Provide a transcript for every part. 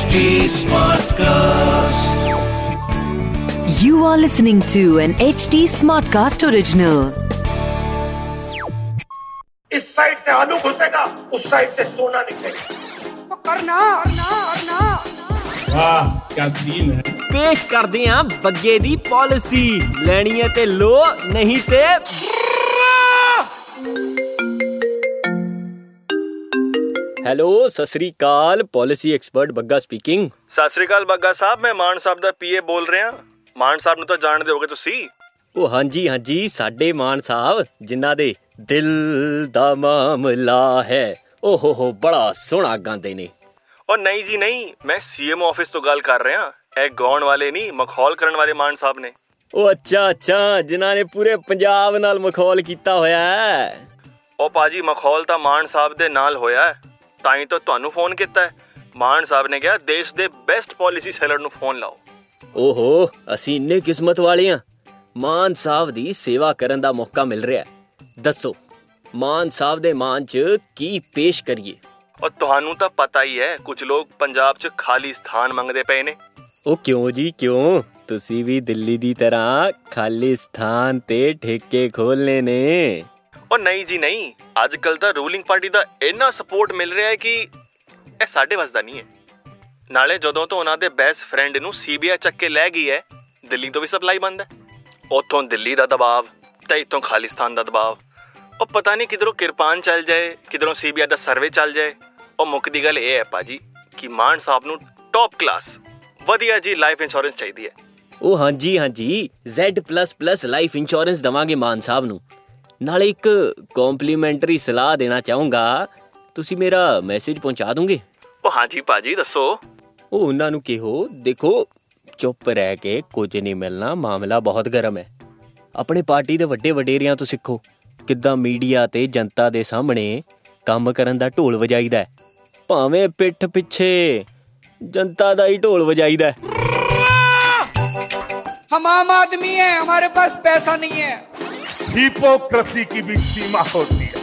HD Smartcast. You are listening to an HD Smartcast original. इस side से आलू घुसेगा उस साइड से सोना निकलेगा करना करना करना वाह क्या सीन है पेश कर दिया बग्गे दी पॉलिसी लेनी है ते लो नहीं ते ਹੈਲੋ ਸਤਿ ਸ੍ਰੀ ਅਕਾਲ ਪਾਲਿਸੀ ਐਕਸਪਰਟ ਬੱਗਾ ਸਪੀਕਿੰਗ ਸਤਿ ਸ੍ਰੀ ਅਕਾਲ ਬੱਗਾ ਸਾਹਿਬ ਮੈਂ ਮਾਨ ਸਾਹਿਬ ਦਾ ਪੀਏ ਬੋਲ ਰਿਹਾ। ਮਾਨ ਸਾਹਿਬ ਨੂੰ ਤਾਂ ਜਾਣਦੇ ਹੋਗੇ ਤੁਸੀਂ। ਉਹ ਹਾਂਜੀ ਹਾਂਜੀ ਸਾਡੇ ਮਾਨ ਸਾਹਿਬ ਜਿਨ੍ਹਾਂ ਦੇ ਦਿਲ ਦਾ ਮਾਮਲਾ ਹੈ ਓ ਹੋ ਹੋ ਬੜਾ ਸੋਹਣਾ ਗਾਉਂਦੇ ਨੇ। ਉਹ ਨਹੀਂ ਜੀ ਨਹੀਂ ਮੈਂ ਸੀਐਮ ਆਫਿਸ ਤੋਂ ਗੱਲ ਕਰ ਰਿਹਾ। ਇਹ ਗਾਉਣ ਵਾਲੇ ਨਹੀਂ ਮਖੌਲ ਕਰਨ ਵਾਲੇ ਮਾਨ ਸਾਹਿਬ ਨੇ। ਉਹ ਅੱਛਾ ਅੱਛਾ ਜਿਨ੍ਹਾਂ ਨੇ ਪੂਰੇ ਪੰਜਾਬ ਨਾਲ ਮਖੌਲ ਕੀਤਾ ਹੋਇਆ ਹੈ। ਉਹ ਪਾਜੀ ਮਖੌਲ ਤਾਂ ਮਾਨ ਸਾਹਿਬ ਦੇ ਨਾਲ ਹੋਇਆ ਹੈ। ਤਾਂ ਹੀ ਤਾਂ ਤੁਹਾਨੂੰ ਫੋਨ ਕੀਤਾ ਹੈ। ਮਾਨ ਸਾਹਿਬ ਨੇ ਕਿਹਾ ਦੇਸ਼ ਦੇ ਬੈਸਟ ਪਾਲਿਸੀ ਸੈਲਰ ਨੂੰ ਫੋਨ ਲਾਓ। ਓਹੋ ਅਸੀਂ ਇੰਨੇ ਕਿਸਮਤ ਵਾਲੇ ਆ। ਮਾਨ ਸਾਹਿਬ ਦੀ ਸੇਵਾ ਕਰਨ ਦਾ ਮੌਕਾ ਮਿਲ ਰਿਹਾ ਦੱਸੋ ਮਾਨ ਸਾਹਿਬ ਦੇ ਮਾਨ 'ਚ ਕੀ ਪੇਸ਼ ਕਰੀਏ? ਔਰ ਤੁਹਾਨੂੰ ਤਾਂ ਪਤਾ ਹੀ ਹੈ ਕੁਝ ਲੋਕ ਪੰਜਾਬ 'ਚ ਖਾਲੀ ਸਥਾਨ ਮੰਗਦੇ ਪਏ ਨੇ। ਉਹ ਕਿਉਂ ਜੀ ਕਿਉਂ? ਤੁਸੀਂ ਵੀ ਦਿੱਲੀ ਦੀ ਤਰ੍ਹਾਂ ਖਾਲੀ ਸਥਾਨ ਤੇ ਠੇਕੇ ਖੋਲਨੇ ਨੇ। ਉਹ ਨਹੀਂ ਜੀ, ਨਹੀਂ। ਅੱਜ ਕੱਲ ਤਾਂ ਰੂਲਿੰਗ ਪਾਰਟੀ ਦਾ ਇੰਨਾ ਸਪੋਰਟ ਮਿਲ ਰਿਹਾ ਹੈ ਕਿ ਇਹ ਸਾਡੇ ਵੱਸ ਦਾ ਨਹੀਂ ਹੈ। ਨਾਲੇ ਜਦੋਂ ਤੋਂ ਉਹਨਾਂ ਦੇ ਬੈਸਟ ਫਰੈਂਡ ਨੂੰ ਸੀਬੀਆਈ ਚੱਕ ਕੇ ਲੈ ਗਈ ਹੈ, ਦਿੱਲੀ ਤੋਂ ਵੀ ਸਪਲਾਈ ਬੰਦ ਹੈ। ਉੱਥੋਂ ਦਿੱਲੀ ਦਾ ਦਬਾਅ ਤੇ ਇੱਥੋਂ ਖਾਲਿਸਤਾਨ ਦਾ ਦਬਾਅ। ਉਹ ਪਤਾ ਨਹੀਂ ਕਿਧਰੋਂ ਕਿਰਪਾਨ ਚੱਲ ਜਾਏ, ਕਿਧਰੋਂ ਸੀਬੀਆਈ ਦਾ ਸਰਵੇ ਚੱਲ ਜਾਏ। ਉਹ ਮੁੱਕਦੀ ਗੱਲ ਇਹ ਹੈ ਪਾਜੀ ਕਿ ਮਾਨ ਸਾਹਿਬ ਨੂੰ ਟੌਪ ਕਲਾਸ ਵਧੀਆ ਜੀ ਲਾਈਫ ਇੰਸ਼ੋਰੈਂਸ ਚਾਹੀਦੀ ਹੈ। ਉਹ ਹਾਂਜੀ ਹਾਂਜੀ। Z++ ਲਾਈਫ ਇੰਸ਼ੋਰੈਂਸ ਦਵਾਂਗੇ ਮਾਨ ਸਾਹਿਬ ਨੂੰ। ਨਾਲੇ ਇੱਕ ਕੰਪਲੀਮੈਂਟਰੀ ਸਲਾਹ ਦੇਣਾ ਚਾਹੂੰਗਾ। ਤੁਸੀਂ ਮੇਰਾ ਮੈਸੇਜ ਪਹੁੰਚਾ ਦੋਗੇ? ਉਹ ਹਾਂਜੀ ਭਾਜੀ ਦੱਸੋ। ਉਹ ਉਹਨਾਂ ਨੂੰ ਕਿਹੋ? ਦੇਖੋ ਚੁੱਪ ਰਹਿ ਕੇ ਕੁਝ ਨਹੀਂ ਮਿਲਣਾ ਮਾਮਲਾ ਬਹੁਤ ਗਰਮ ਹੈ। ਆਪਣੇ ਪਾਰਟੀ ਦੇ ਵੱਡੇ ਵਡੇਰਿਆਂ ਤੋਂ ਸਿੱਖੋ। ਕਿੱਦਾਂ ਮੀਡੀਆ ਤੇ ਜਨਤਾ ਦੇ ਸਾਹਮਣੇ ਕੰਮ ਕਰਨ ਦਾ ਢੋਲ ਵਜਾਈਦਾ ਭਾਵੇਂ ਪਿੱਠ ਪਿੱਛੇ ਜਨਤਾ ਦਾ ਹੀ ਢੋਲ ਵਜਾਈਦਾ ਹਮ ਆਮ ਆਦਮੀ ਹੈ ਹਮਾਰੇ ਪਾਸ ਪੈਸਾ ਨਹੀਂ ਹੈ। हिपोक्रेसी की भी सीमा होती है।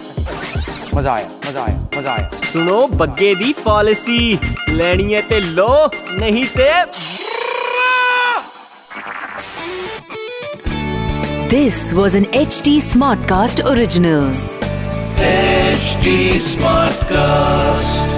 मज़ा आया मज़ा आया मज़ा आया। सुनो बग्गे दी पॉलिसी लेनी है ते लो नहीं ते this was N H T smart cast original H smart cast